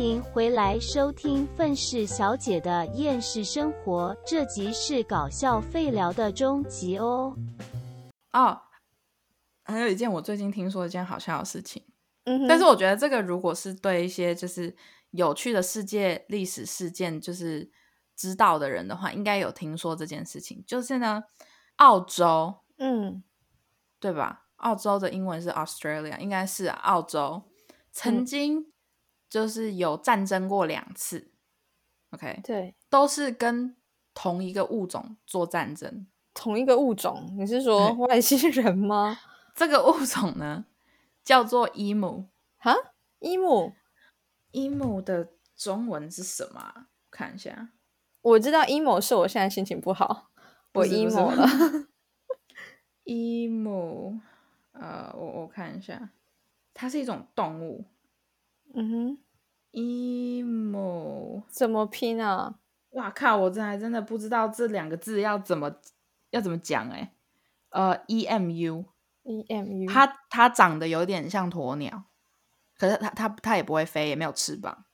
迎回来收听《愤世小姐的厌世生活》，这集是搞笑废聊的终极哦。哦，还有一件我最近听说一件好笑的事情，嗯，但是我觉得这个如果是对一些就是有趣的世界历史事件就是知道的人的话，应该有听说这件事情。就是呢，澳洲嗯对吧？澳洲的英文是 Australia，应该是、啊、澳洲曾经就是有战争过两次，OK，对，都是跟同一个物种做战争。同一个物种，你是说外星人吗？这个物种呢叫做伊姆。哈，伊姆，emu 的中文是什么看一下，我知道伊姆是我现在心情不好，我不是不是 emo 了。伊姆呃，我我看一下，它是一种动物。嗯哼，，emo 怎么拼啊？哇靠！我真还真的不知道这两个字要怎么要怎么讲哎、呃，emu，E M U，它它长得有点像鸵鸟，可是它它它也不会飞，也没有翅膀，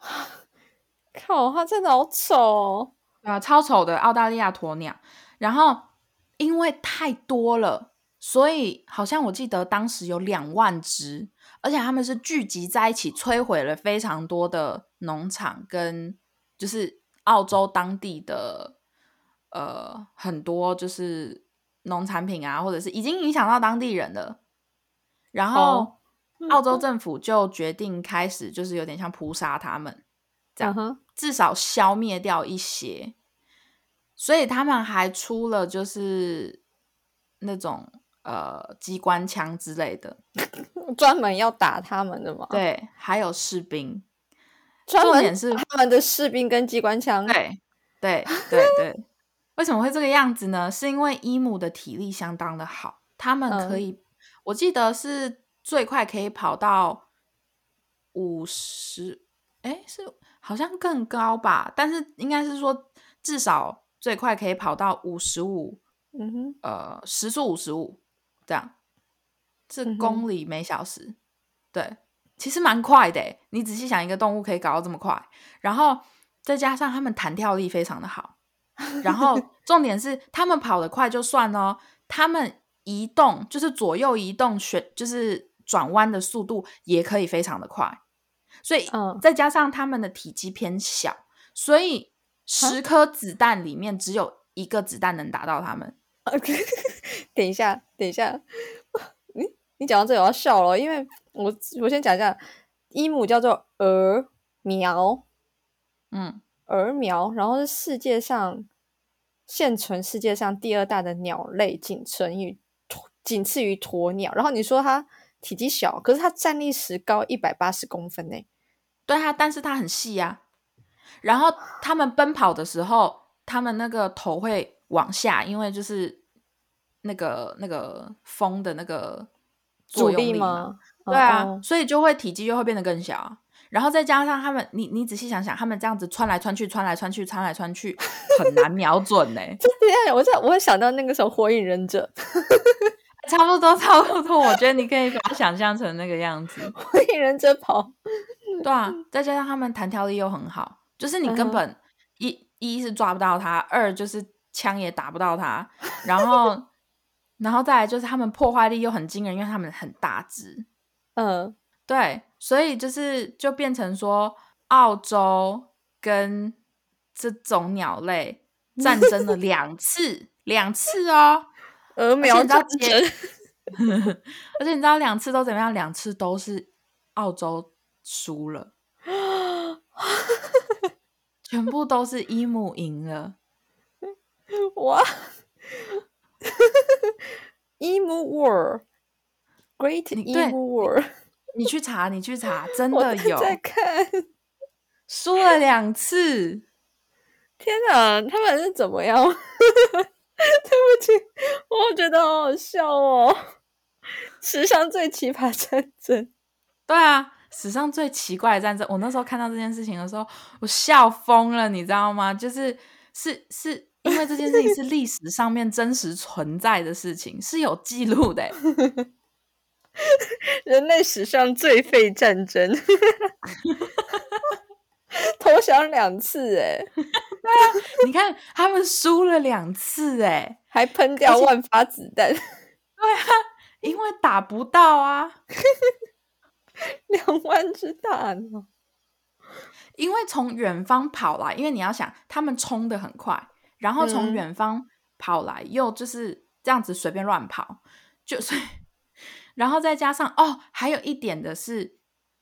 靠，它真的好丑哦。啊，超丑的澳大利亚鸵鸟。然后因为太多了，所以好像我记得当时有两万只，而且他们是聚集在一起，摧毁了非常多的农场跟就是澳洲当地的呃很多就是农产品啊，或者是已经影响到当地人了。然后哦澳洲政府就决定开始就是有点像扑杀他们，这样至少消灭掉一些。所以他们还出了就是那种呃机关枪之类的，专门要打他们的吗？，对，还有士兵。专门重点是他们的士兵跟机关枪。对对对对，为什么会这个样子呢？是因为伊姆的体力相当的好，他们可嗯以，我记得是最快可以跑到五十，哎，是好像更高吧？但是应该是说至少最快可以跑到五十五，嗯哼，呃，时速五十五这样，是公里每小时。对，其实蛮快的。你仔细想，一个动物可以搞到这么快，然后再加上它们弹跳力非常的好，然后 重点是它们跑得快就算哦，它们移动就是左右移动旋，就是转弯的速度也可以非常的快，所以嗯再加上它们的体积偏小，所以十颗子弹里面只有一个子弹能打到它们。等一下，等一下，你你讲到这里我要笑了，因为我我先讲一下，伊姆叫做鹅苗，嗯，鹅苗，然后是世界上现存世界上第二大的鸟类，仅存于仅次于鸵鸟。然后你说它体积小，可是它站立时高一百八十公分呢。对它，但是它很细啊。然后它们奔跑的时候，它们那个头会往下，因为就是那个那个风的那个作用力嘛。吗？对啊，哦所以就会体积就会变得更小啊。然后再加上他们，你你仔细想想，他们这样子穿来穿去，穿来穿去，穿来穿去，很难瞄准呢、我在我会想到那个时候《火影忍者》，差不多，差不多。我觉得你可以把它想象成那个样子。《火影忍者》跑，对啊，再加上他们弹跳力又很好，就是你根本一、一是抓不到他，二就是枪也打不到他，然后然后再来就是他们破坏力又很惊人，因为他们很大只。嗯，对，所以就是就变成说，澳洲跟这种鸟类战争了两次，两次哦。鹅苗战争，而且你知道两次都怎么样？两次都是澳洲输了，全部都是伊姆赢了。哇 Emu World，Great 你对 Emu World，你去查，你去查，真的有在看。输了两次。天哪，他们是怎么样？对不起，我觉得好好笑哦。史上最奇葩战争，对啊，史上最奇怪的战争。我那时候看到这件事情的时候，我笑疯了，你知道吗？就是是是因为这件事情是历史上面真实存在的事情，是有记录的欸。人类史上最废战争，投降两次哎，你看他们输了两次，哎，还喷掉万发子弹。对啊，因为打不到啊，两万只大鸟。因为从远方跑来，因为你要想，他们冲的很快，然后从远方跑来，又就是这样子随便乱跑，就 是，然后再加上哦，还有一点的是，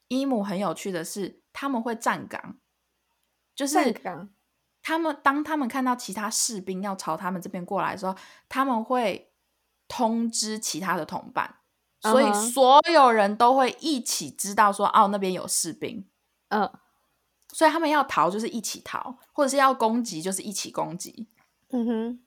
伊姆很有趣的是，他们会站岗，就是他们当他们看到其他士兵要朝他们这边过来的时候，他们会通知其他的同伴，所以所有人都会一起知道说，哦，那边有士兵，嗯。所以他们要逃就是一起逃，或者是要攻击就是一起攻击。嗯哼，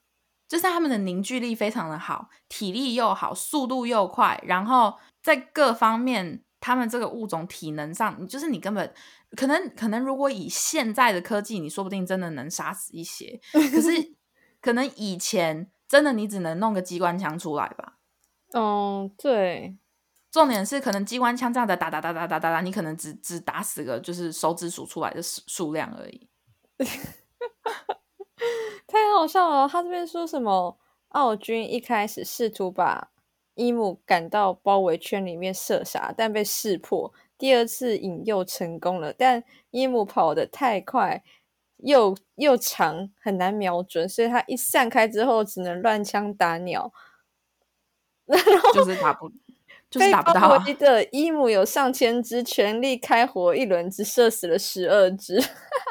就是他们的凝聚力非常的好，体力又好，速度又快，然后在各方面，他们这个物种体能上，就是你根本可能可能如果以现在的科技，你说不定真的能杀死一些。可是可能以前真的你只能弄个机关枪出来吧？哦，对。重点是，可能机关枪这样的打打打打打打打，你可能只只打死个就是手指数出来的数数量而已。太好笑了！他这边说什么？澳军一开始试图把伊姆赶到包围圈里面射杀，但被识破。第二次引诱成功了，但伊姆跑得太快，又又长，很难瞄准，所以他一散开之后，只能乱枪打鸟。然后就是打不。就是打不到。我记得伊姆有上千只，全力开火一轮，只射死了十二只，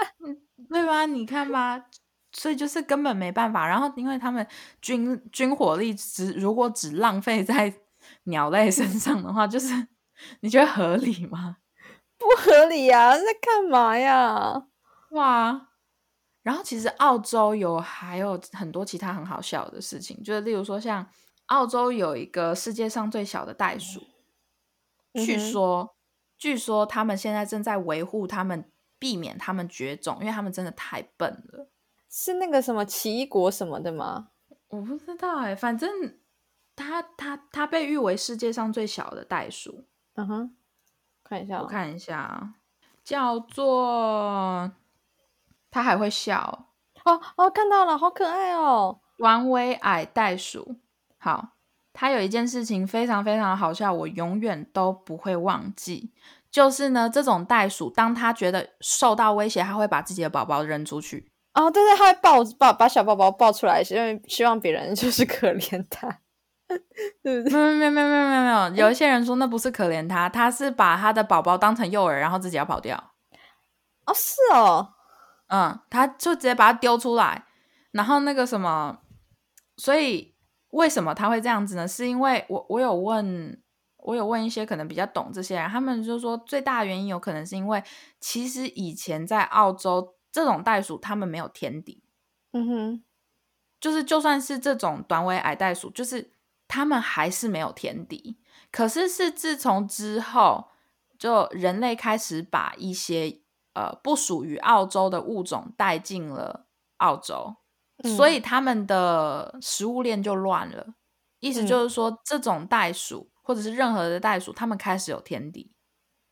对吧？你看吧，所以就是根本没办法。然后，因为他们军军火力只如果只浪费在 鸟类身上的话，就是你觉得合理吗？不合理呀！在干嘛呀？哇！然后其实澳洲有还有很多其他很好笑的事情，就是例如说像。澳洲有一个世界上最小的袋鼠，据说，据说他们现在正在维护他们，避免他们绝种，因为他们真的太笨了。是那个什么奇异果什么的吗？我不知道哎，反正它它它被誉为世界上最小的袋鼠。嗯哼，看一下，我看一下，叫做它还会笑哦哦，看到了，好可爱哦，短尾矮袋鼠。好，他有一件事情非常非常好笑，我永远都不会忘记。就是呢，这种袋鼠，当他觉得受到威胁，他会把自己的宝宝扔出去。哦，对对，他会抱抱把小宝宝抱出来，因为希望别人就是可怜他。对不对？没有没有没有没有没有有一 些人说那不是可怜他，他是把他的宝宝当成诱饵，然后自己要跑掉。哦，是哦，嗯，他就直接把它丢出来，然后那个什么，所以。为什么他会这样子呢？是因为我我有问，我有问一些可能比较懂这些人，他们就说最大的原因有可能是因为其实以前在澳洲这种袋鼠他们没有天敌，嗯哼，就是就算是这种短尾矮袋鼠，就是他们还是没有天敌。可是是自从之后，就人类开始把一些呃不属于澳洲的物种带进了澳洲。所以他们的食物链就乱了，意思就是说，这种袋鼠或者是任何的袋鼠，他们开始有天敌，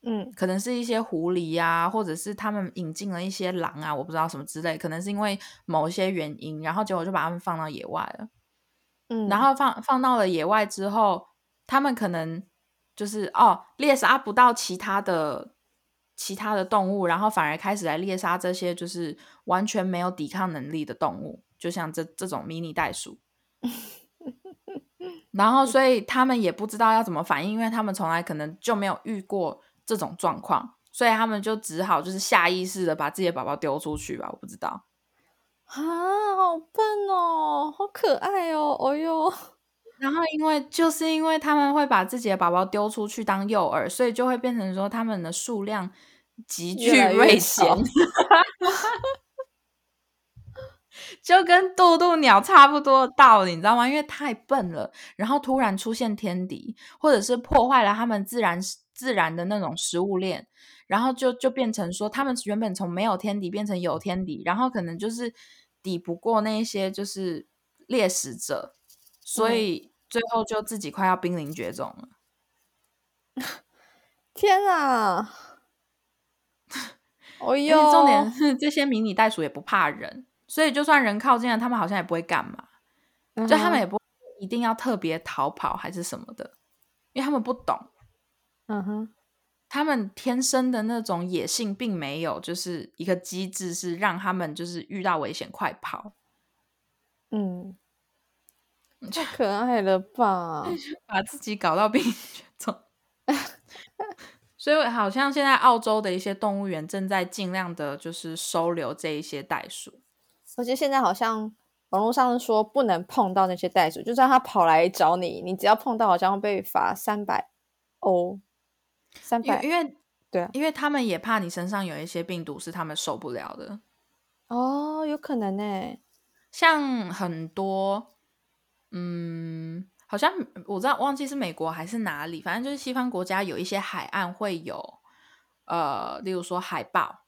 嗯，可能是一些狐狸呀，或者是他们引进了一些狼啊，我不知道什么之类，可能是因为某一些原因，然后结果就把他们放到野外了，嗯，然后放放到了野外之后，他们可能就是哦猎杀不到其他的。其他的动物，然后反而开始来猎杀这些就是完全没有抵抗能力的动物，就像这这种迷你袋鼠。然后，所以他们也不知道要怎么反应，因为他们从来可能就没有遇过这种状况，所以他们就只好就是下意识的把自己的宝宝丢出去吧。我不知道啊，好笨哦，好可爱哦，哦哟。然后，因为就是因为他们会把自己的宝宝丢出去当诱饵，所以就会变成说他们的数量急剧锐减，就跟渡渡鸟差不多的道理，你知道吗？因为太笨了，然后突然出现天敌，或者是破坏了他们自然自然的那种食物链，然后就就变成说他们原本从没有天敌变成有天敌，然后可能就是抵不过那些就是猎食者。所以最后就自己快要濒临绝种了。天啊！哦而且哟，重点是这些迷你袋鼠也不怕人，所以就算人靠近了，他们好像也不会干嘛，嗯就他们也不一定要特别逃跑还是什么的，因为他们不懂，嗯哼，他们天生的那种野性并没有就是一个机制是让他们就是遇到危险快跑，嗯，太可爱了吧？把自己搞到病绝种。所以好像现在澳洲的一些动物园正在尽量的，就是收留这一些袋鼠。而且现在好像网络上说不能碰到那些袋鼠，就算他跑来找你，你只要碰到，好像会被罚三百欧，三百因为对啊，因为他们也怕你身上有一些病毒是他们受不了的，哦，有可能呢。像很多，嗯，好像我知道忘记是美国还是哪里，反正就是西方国家有一些海岸会有，呃，例如说海豹，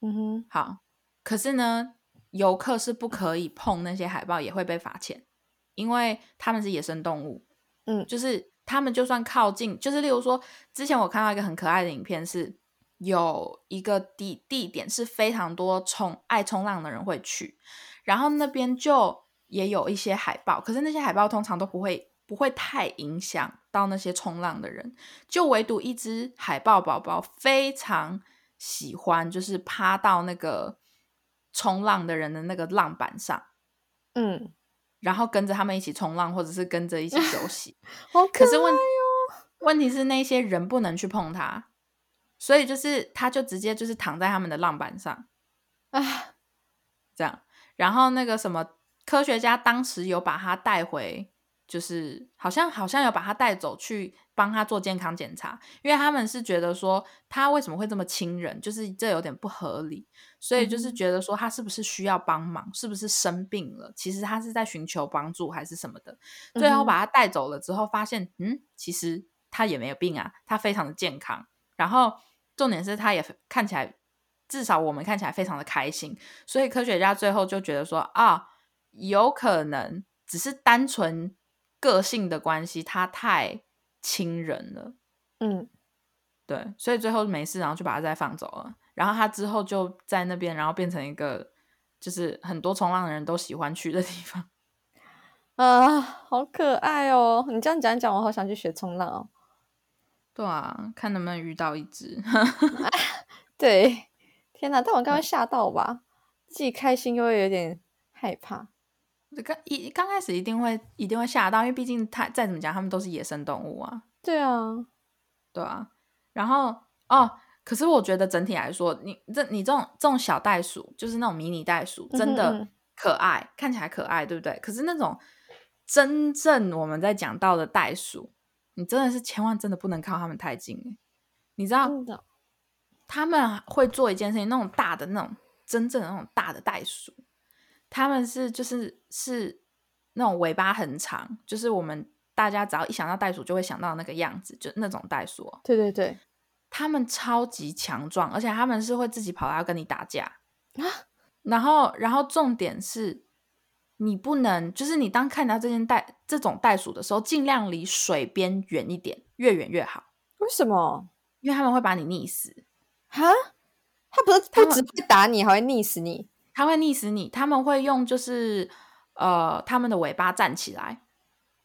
嗯哼，好，可是呢，游客是不可以碰那些海豹，也会被罚钱，因为他们是野生动物。嗯就是他们就算靠近，就是例如说，之前我看到一个很可爱的影片是，有一个地地点是非常多冲爱冲浪的人会去，然后那边就也有一些海豹，可是那些海豹通常都不会不会太影响到那些冲浪的人，就唯独一只海豹宝宝非常喜欢，就是趴到那个冲浪的人的那个浪板上，嗯，然后跟着他们一起冲浪，或者是跟着一起休 息。好。可是问问题是那些人不能去碰它，所以就是他就直接就是躺在他们的浪板上啊，这样，然后那个什么科学家当时有把他带回，就是好像好像有把他带走去帮他做健康检查，因为他们是觉得说他为什么会这么亲人，就是这有点不合理，所以就是觉得说他是不是需要帮忙，是不是生病了，其实他是在寻求帮助还是什么的，最后把他带走了之后，发现嗯，其实他也没有病啊，他非常的健康。然后重点是他也看起来，至少我们看起来非常的开心。所以科学家最后就觉得说啊，有可能只是单纯个性的关系，他太亲人了。嗯，对，所以最后没事，然后就把他再放走了。然后他之后就在那边，然后变成一个就是很多冲浪的人都喜欢去的地方。啊，好可爱哦！你这样讲一讲，我好想去学冲浪哦。对啊，看能不能遇到一只。对，天哪！但我刚刚吓到吧，既开心又会有点害怕。刚一刚开始一定会一定会吓到，因为毕竟它再怎么讲，它们都是野生动物啊，对啊，对啊。然后哦，可是我觉得整体来说，你这你这种这种小袋鼠，就是那种迷你袋鼠，真的嗯可爱，看起来可爱，对不对？可是那种真正我们在讲到的袋鼠，你真的是千万真的不能靠它们太近欸你知道，的，他们会做一件事情，那种大的那种真正的那种大的袋鼠，他们是就是是那种尾巴很长，就是我们大家只要一想到袋鼠就会想到那个样子，就那种袋鼠哦，对对对，他们超级强壮，而且他们是会自己跑来要跟你打架啊然后然后重点是。你不能，就是你当看到这件袋这种袋鼠的时候，尽量离水边远一点，越远越好，为什么？因为他们会把你溺死。哈？他不是他只会打你，还会溺死你？它会溺死你。他们会用就是呃他们的尾巴站起来，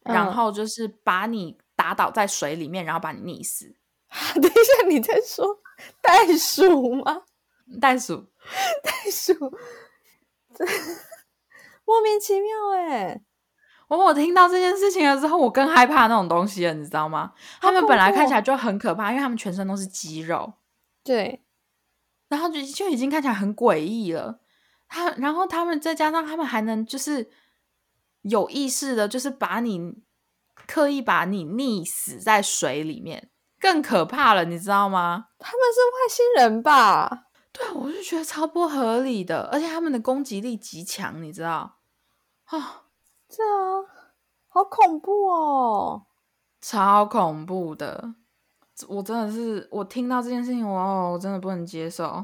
然嗯后就是把你打倒在水里面，然后把你溺死。等一下，你在说 袋鼠吗？袋鼠袋鼠，莫名其妙哎！我我听到这件事情了之后，我更害怕那种东西了，你知道吗？他们本来看起来就很可怕，因为他们全身都是肌肉，对，然后就就已经看起来很诡异了。他然后他们再加上他们还能就是有意识的，就是把你刻意把你溺死在水里面，更可怕了，你知道吗？他们是外星人吧？对，我就觉得超不合理的，而且他们的攻击力极强，你知道？啊、这啊，好恐怖哦！超恐怖的！我真的是，我听到这件事情，我哦，我真的不能接受，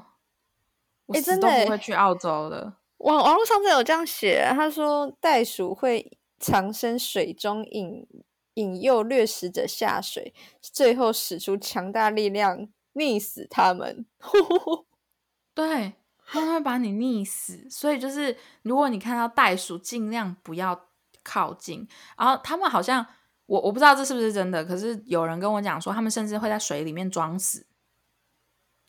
我死都诶真的诶不会去澳洲的。网网络上真有这样写，他说袋鼠会藏身水中引引诱掠食者下水，最后使出强大力量溺死他们。对，他们会把你溺死。所以就是，如果你看到袋鼠，尽量不要靠近。然后他们好像，我我不知道这是不是真的，可是有人跟我讲说，他们甚至会在水里面装死。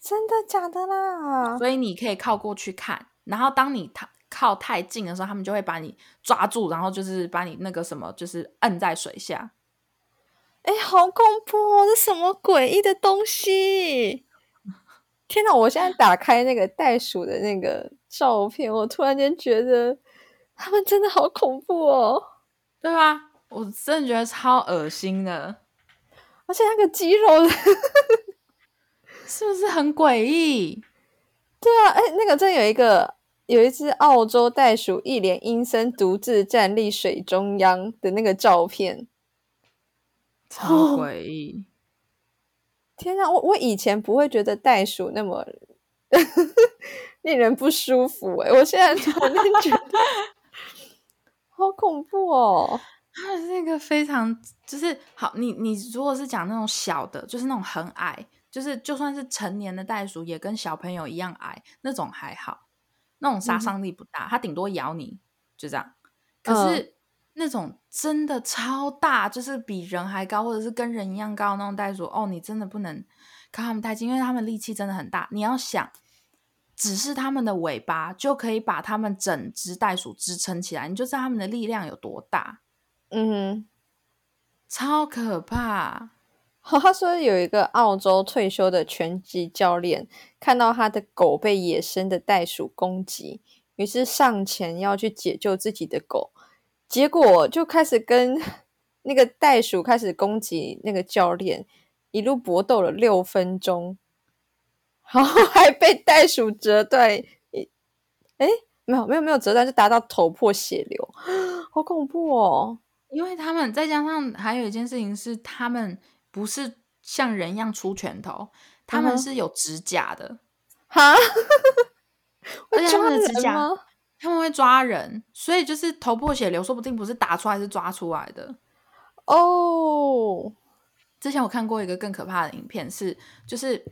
真的假的啦？所以你可以靠过去看，然后当你靠靠太近的时候，他们就会把你抓住，然后就是把你那个什么，就是摁在水下。哎，好恐怖哦！这什么诡异的东西？天哪！我现在打开那个袋鼠的那个照片，我突然间觉得他们真的好恐怖哦，对吧？我真的觉得超恶心的，而且那个肌肉，是不是很诡异？对啊，哎，那个真有一个有一只澳洲袋鼠一脸阴森，独自站立水中央的那个照片，超诡异。天啊，我我以前不会觉得袋鼠那么 令人不舒服哎、我现在突然间觉得 好恐怖哦。它是一个非常就是好，你你如果是讲那种小的，就是那种很矮，就是就算是成年的袋鼠，也跟小朋友一样矮，那种还好，那种杀伤力不大，它顶多咬你，就这样。可是、那种真的超大，就是比人还高，或者是跟人一样高的那种袋鼠，哦，你真的不能靠它们太近，因为它们力气真的很大。你要想，只是它们的尾巴就可以把它们整只袋鼠支撑起来，你就知道它们的力量有多大。嗯超可怕！哼，他说有一个澳洲退休的拳击教练看到他的狗被野生的袋鼠攻击，于是上前要去解救自己的狗，结果就开始跟那个袋鼠开始攻击那个教练，一路搏斗了六分钟，然后还被袋鼠折断，一哎没有没有没有折断，就达到头破血流，好恐怖哦！因为他们再加上还有一件事情是，他们不是像人一样出拳头，他们是有指甲的，哈，而且他们的指甲？他们会抓人，所以就是头破血流，说不定不是打出来，是抓出来的。哦，之前我看过一个更可怕的影片，是就是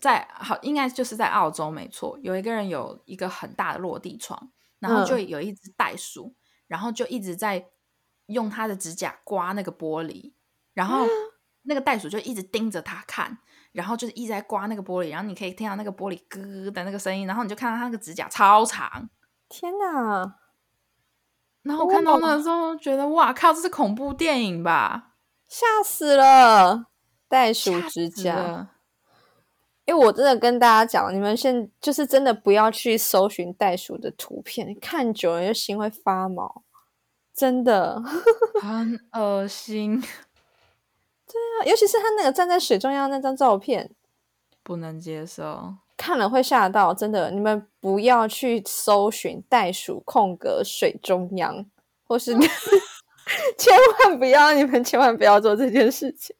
在好应该就是在澳洲没错，有一个人有一个很大的落地窗，然后就嗯有一只袋鼠，然后就一直在用它的指甲刮那个玻璃，然后那个袋鼠就一直盯着它看，然后就是一直在刮那个玻璃，然后你可以听到那个玻璃咯的那个声音，然后你就看到它那个指甲超长。天哪！然后我看到那哇个时候，觉得哇靠，这是恐怖电影吧？吓死了！袋鼠指甲，因为我真的跟大家讲，你们现就是真的不要去搜寻袋鼠的图片，看久了就心会发毛，真的。很恶心，尤其是他那个站在水中央那张照片，不能接受。看了会吓到，真的。你们不要去搜寻袋鼠空格水中央，或是 千万不要，你们千万不要做这件事情。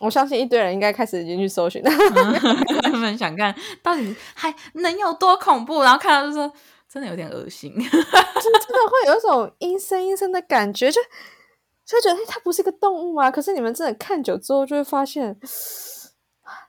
我相信一堆人应该开始已经去搜寻了。他们想看到底还能有多恐怖，然后看到就说真的有点恶心。就真的会有一种阴森阴森的感觉，就就觉得、欸、它不是一个动物啊。可是你们真的看久之后，就会发现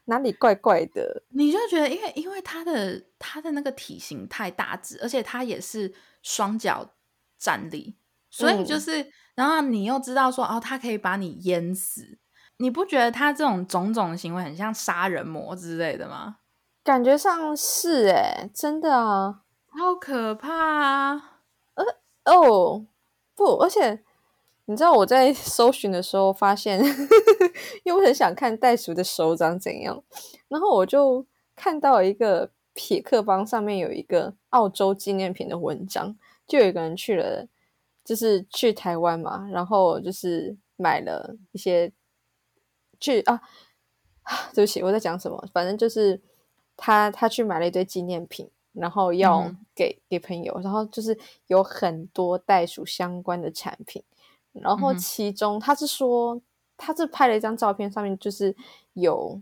哪里怪怪的。你就觉得，因为因为它的它的那个体型太大只，而且它也是双脚站立，所以就嗯是，然后你又知道说，哦，它可以把你淹死。你不觉得它这种种种行为很像杀人魔之类的吗？感觉上是诶、真的啊。好可怕啊！呃哦，不，而且你知道我在搜寻的时候发现，因为我很想看袋鼠的手长怎样，然后我就看到一个匹克邦上面有一个澳洲纪念品的文章，就有一个人去了，就是去台湾嘛，然后就是买了一些去啊，对不起，我在讲什么？反正就是他他去买了一堆纪念品，然后要嗯给、给朋友，然后就是有很多袋鼠相关的产品，然后其中他是说他是拍了一张照片，上面就是有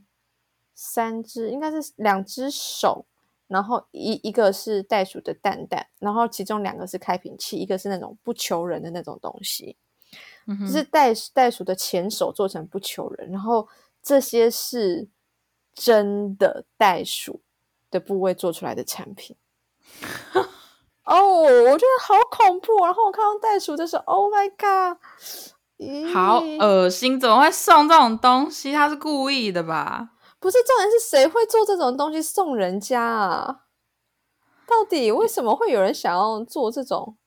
三只，应该是两只手。然后一一个是袋鼠的蛋蛋，然后其中两个是开瓶器，一个是那种不求人的那种东西。嗯就是袋袋鼠的前手做成不求人，然后这些是真的袋鼠的部位做出来的产品。哦，我觉得好恐怖哦。然后我看到袋鼠的时候，Oh my god！好恶心，怎么会送这种东西？他是故意的吧？不是重点是谁会做这种东西送人家啊？到底为什么会有人想要做这种？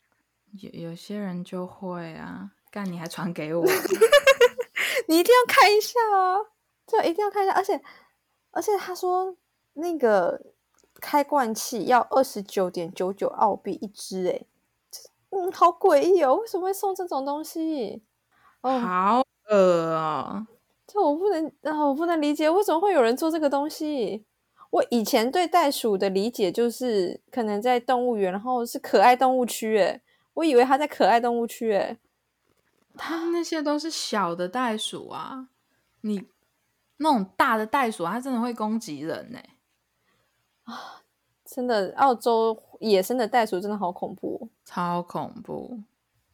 有有些人就会啊，干你还传给我，你一定要看一下啊！就一定要看一下，而且而且他说那个开罐器要二十九点九九澳币一支，诶，嗯，好诡异哦！为什么会送这种东西？哦，好恶哦、这我不能啊，我不能理解为什么会有人做这个东西。我以前对袋鼠的理解就是可能在动物园，然后是可爱动物区，诶，我以为它在可爱动物区，诶，他们那些都是小的袋鼠啊，你那种大的袋鼠，它真的会攻击人呢、真的，澳洲野生的袋鼠真的好恐怖哦。超恐怖。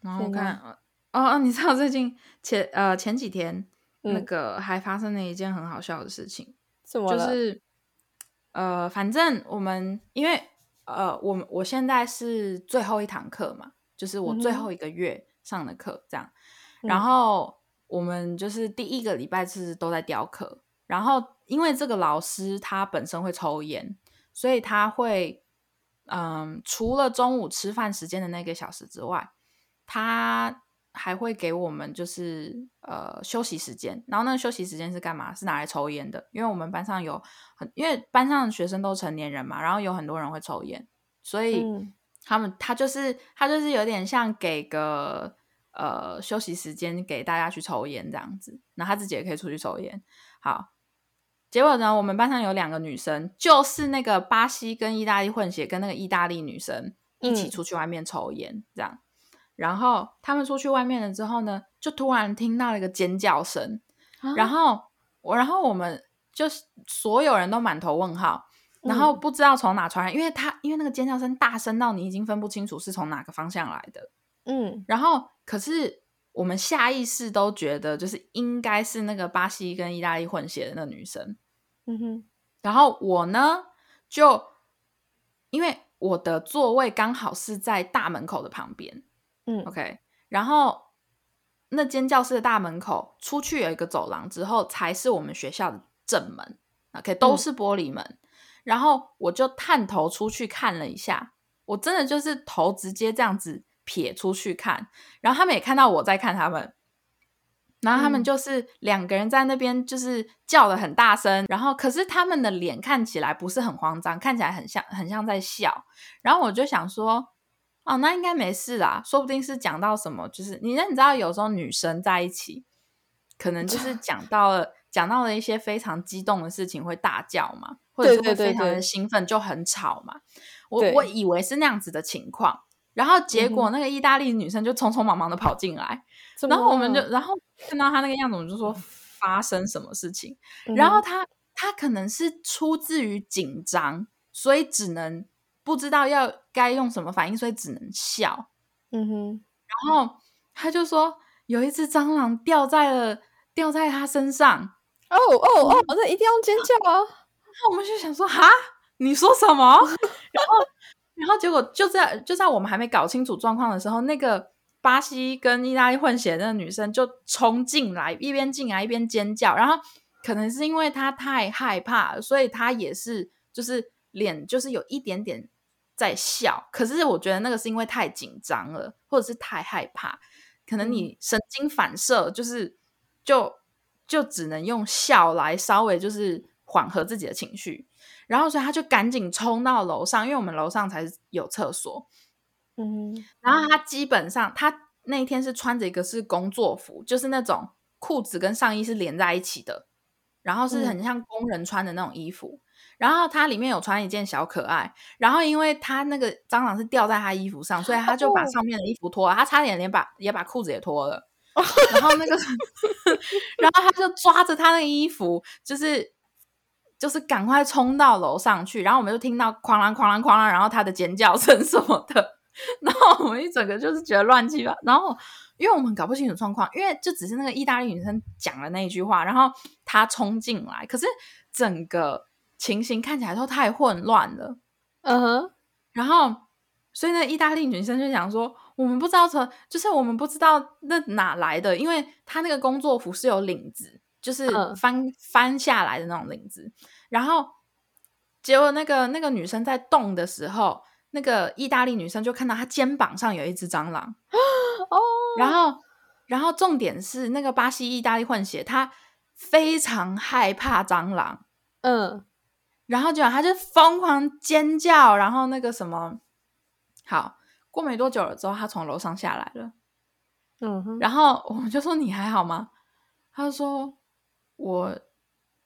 然后我看，哦哦，你知道最近前呃前几天、那嗯个还发生了一件很好笑的事情，怎么？就是呃，反正我们因为呃，我们我现在是最后一堂课嘛，就是我最后一个月上的课这样，然嗯后我们就是第一个礼拜是都在雕刻，然后因为这个老师他本身会抽烟，所以他会嗯，除了中午吃饭时间的那个小时之外，他还会给我们就是呃休息时间，然后那个休息时间是干嘛？是拿来抽烟的，因为我们班上有很，因为班上的学生都成年人嘛，然后有很多人会抽烟，所以嗯他们他就是他就是有点像给个呃休息时间给大家去抽烟这样子，那他自己也可以出去抽烟。好，结果呢，我们班上有两个女生，就是那个巴西跟意大利混血跟那个意大利女生一起嗯出去外面抽烟，这样。然后他们出去外面了之后呢，就突然听到了一个尖叫声，然后后我，然后我们就是所有人都满头问号，然后嗯不知道从哪传来，因为他因为那个尖叫声大声到你已经分不清楚是从哪个方向来的。嗯然后可是我们下意识都觉得就是应该是那个巴西跟意大利混血的那个女生。嗯哼然后我呢，就因为我的座位刚好是在大门口的旁边嗯，OK，然后那间教室的大门口出去有一个走廊，之后才是我们学校的正门，OK，都嗯是玻璃门。然后我就探头出去看了一下，我真的就是头直接这样子撇出去看，然后他们也看到我在看他们，然后他们嗯。就是两个人在那边就是叫的很大声，然后可是他们的脸看起来不是很慌张，看起来很像很像在笑，然后我就想说，哦，那应该没事啦，说不定是讲到什么，就是你那你知道有时候女生在一起，可能就是 讲到了讲到了一些非常激动的事情会大叫嘛，或者是会非常的兴奋就很吵嘛，我对。我以为是那样子的情况。然后结果嗯那个意大利女生就匆匆忙忙的跑进来，然后我们就然后看到她那个样子，我们就说发生什么事情。嗯然后她她可能是出自于紧张，所以只能不知道要该用什么反应，所以只能笑。嗯哼然后她就说有一只蟑螂掉在了掉在她身上，哦哦哦，那一定要尖叫啊！那我们就想说哈，你说什么？然后然后结果就在就在我们还没搞清楚状况的时候，那个巴西跟意大利混血的那个女生就冲进来，一边进来一边尖叫，然后可能是因为她太害怕，所以她也是就是脸就是有一点点在笑，可是我觉得那个是因为太紧张了，或者是太害怕，可能你神经反射就是就就只能用笑来稍微就是缓和自己的情绪。然后，所以他就赶紧冲到楼上，因为我们楼上才有厕所。嗯哼然后他基本上，他那天是穿着一个是工作服，就是那种裤子跟上衣是连在一起的，然后是很像工人穿的那种衣服。然后他里面有穿一件小可爱，然后因为他那个蟑螂是掉在他衣服上，所以他就把哦上面的衣服脱了，他差点连把也把裤子也脱了。然后那个，然后他就抓着他那个衣服，就是就是赶快冲到楼上去，然后我们就听到哐啷哐啷哐啷，然后他的尖叫声什么的，然后我们一整个就是觉得乱七八，然后因为我们搞不清楚状况，因为就只是那个意大利女生讲了那一句话，然后他冲进来，可是整个情形看起来都太混乱了。嗯哼，然后，所以那意大利女生就想说，我们不知道从，就是我们不知道那哪来的，因为他那个工作服是有领子，就是嗯翻、翻下来的那种领子。然后，结果那个那个女生在动的时候，那个意大利女生就看到她肩膀上有一只蟑螂。哦，然后，然后重点是那个巴西意大利混血，她非常害怕蟑螂。嗯，然后结果他就疯狂尖叫，然后那个什么，好过没多久了之后，他从楼上下来了，嗯哼，然后我们就说你还好吗？他就说我，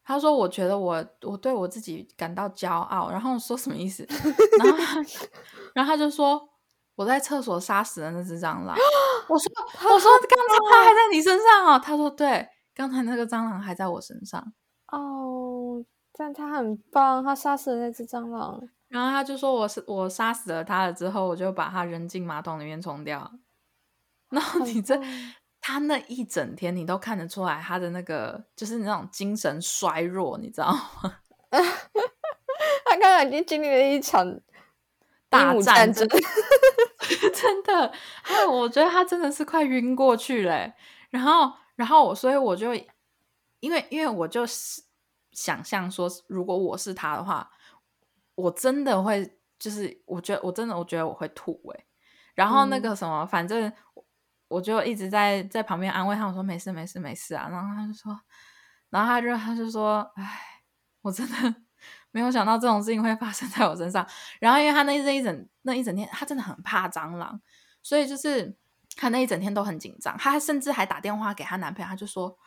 他说我觉得我我对我自己感到骄傲，然后我说什么意思？然后他 然后他就说我在厕所杀死了那只蟑螂。我说我说刚才它还在你身上哦，他说对，刚才那个蟑螂还在我身上。哦，但他很棒，他杀死了那只蟑螂。然后他就说我是我杀死了他了之后，我就把他扔进马桶里面冲掉。然后你这他那一整天，你都看得出来他的那个就是那种精神衰弱，你知道吗？他刚刚已经经历了一场大战战争，真的，还有我觉得他真的是快晕过去了欸。然后，然后我，所以我就因为因为我就是想象说，如果我是他的话，我真的会就是我觉得我真的我觉得我会吐哎、然后那嗯个什么，反正我我就一直在在旁边安慰他，我说没事没事没事啊。然后他就说，然后他就他就说，哎，我真的没有想到这种事情会发生在我身上。然后因为他那那一整那一整天，他真的很怕蟑螂，所以就是他那一整天都很紧张。他甚至还打电话给她男朋友，他就说：“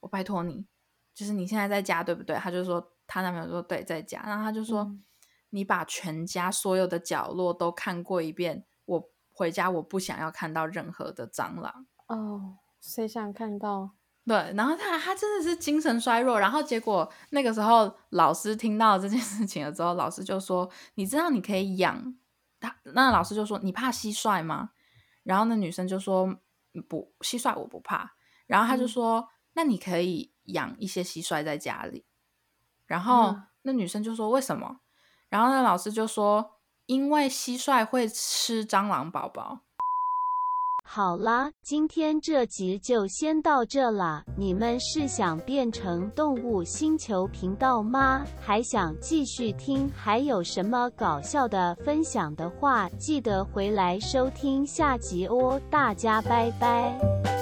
我拜托你，就是你现在在家对不对？”他就说他男朋友说对，在家。然后他就说：“嗯你把全家所有的角落都看过一遍，我回家我不想要看到任何的蟑螂。”哦，谁想看到？对，然后他他真的是精神衰弱，然后结果那个时候老师听到这件事情了之后，老师就说：“你知道你可以养他？”那老师就说：“你怕蟋蟀吗？”然后那女生就说：“嗯不，蟋蟀我不怕。”然后他就嗯说：“那你可以养一些蟋蟀在家里。”然后嗯那女生就说：“为什么？”然后那老师就说：“因为蟋蟀会吃蟑螂宝宝。”好啦，今天这集就先到这啦。你们是想变成动物星球频道吗？还想继续听？还有什么搞笑的分享的话，记得回来收听下集哦。大家拜拜。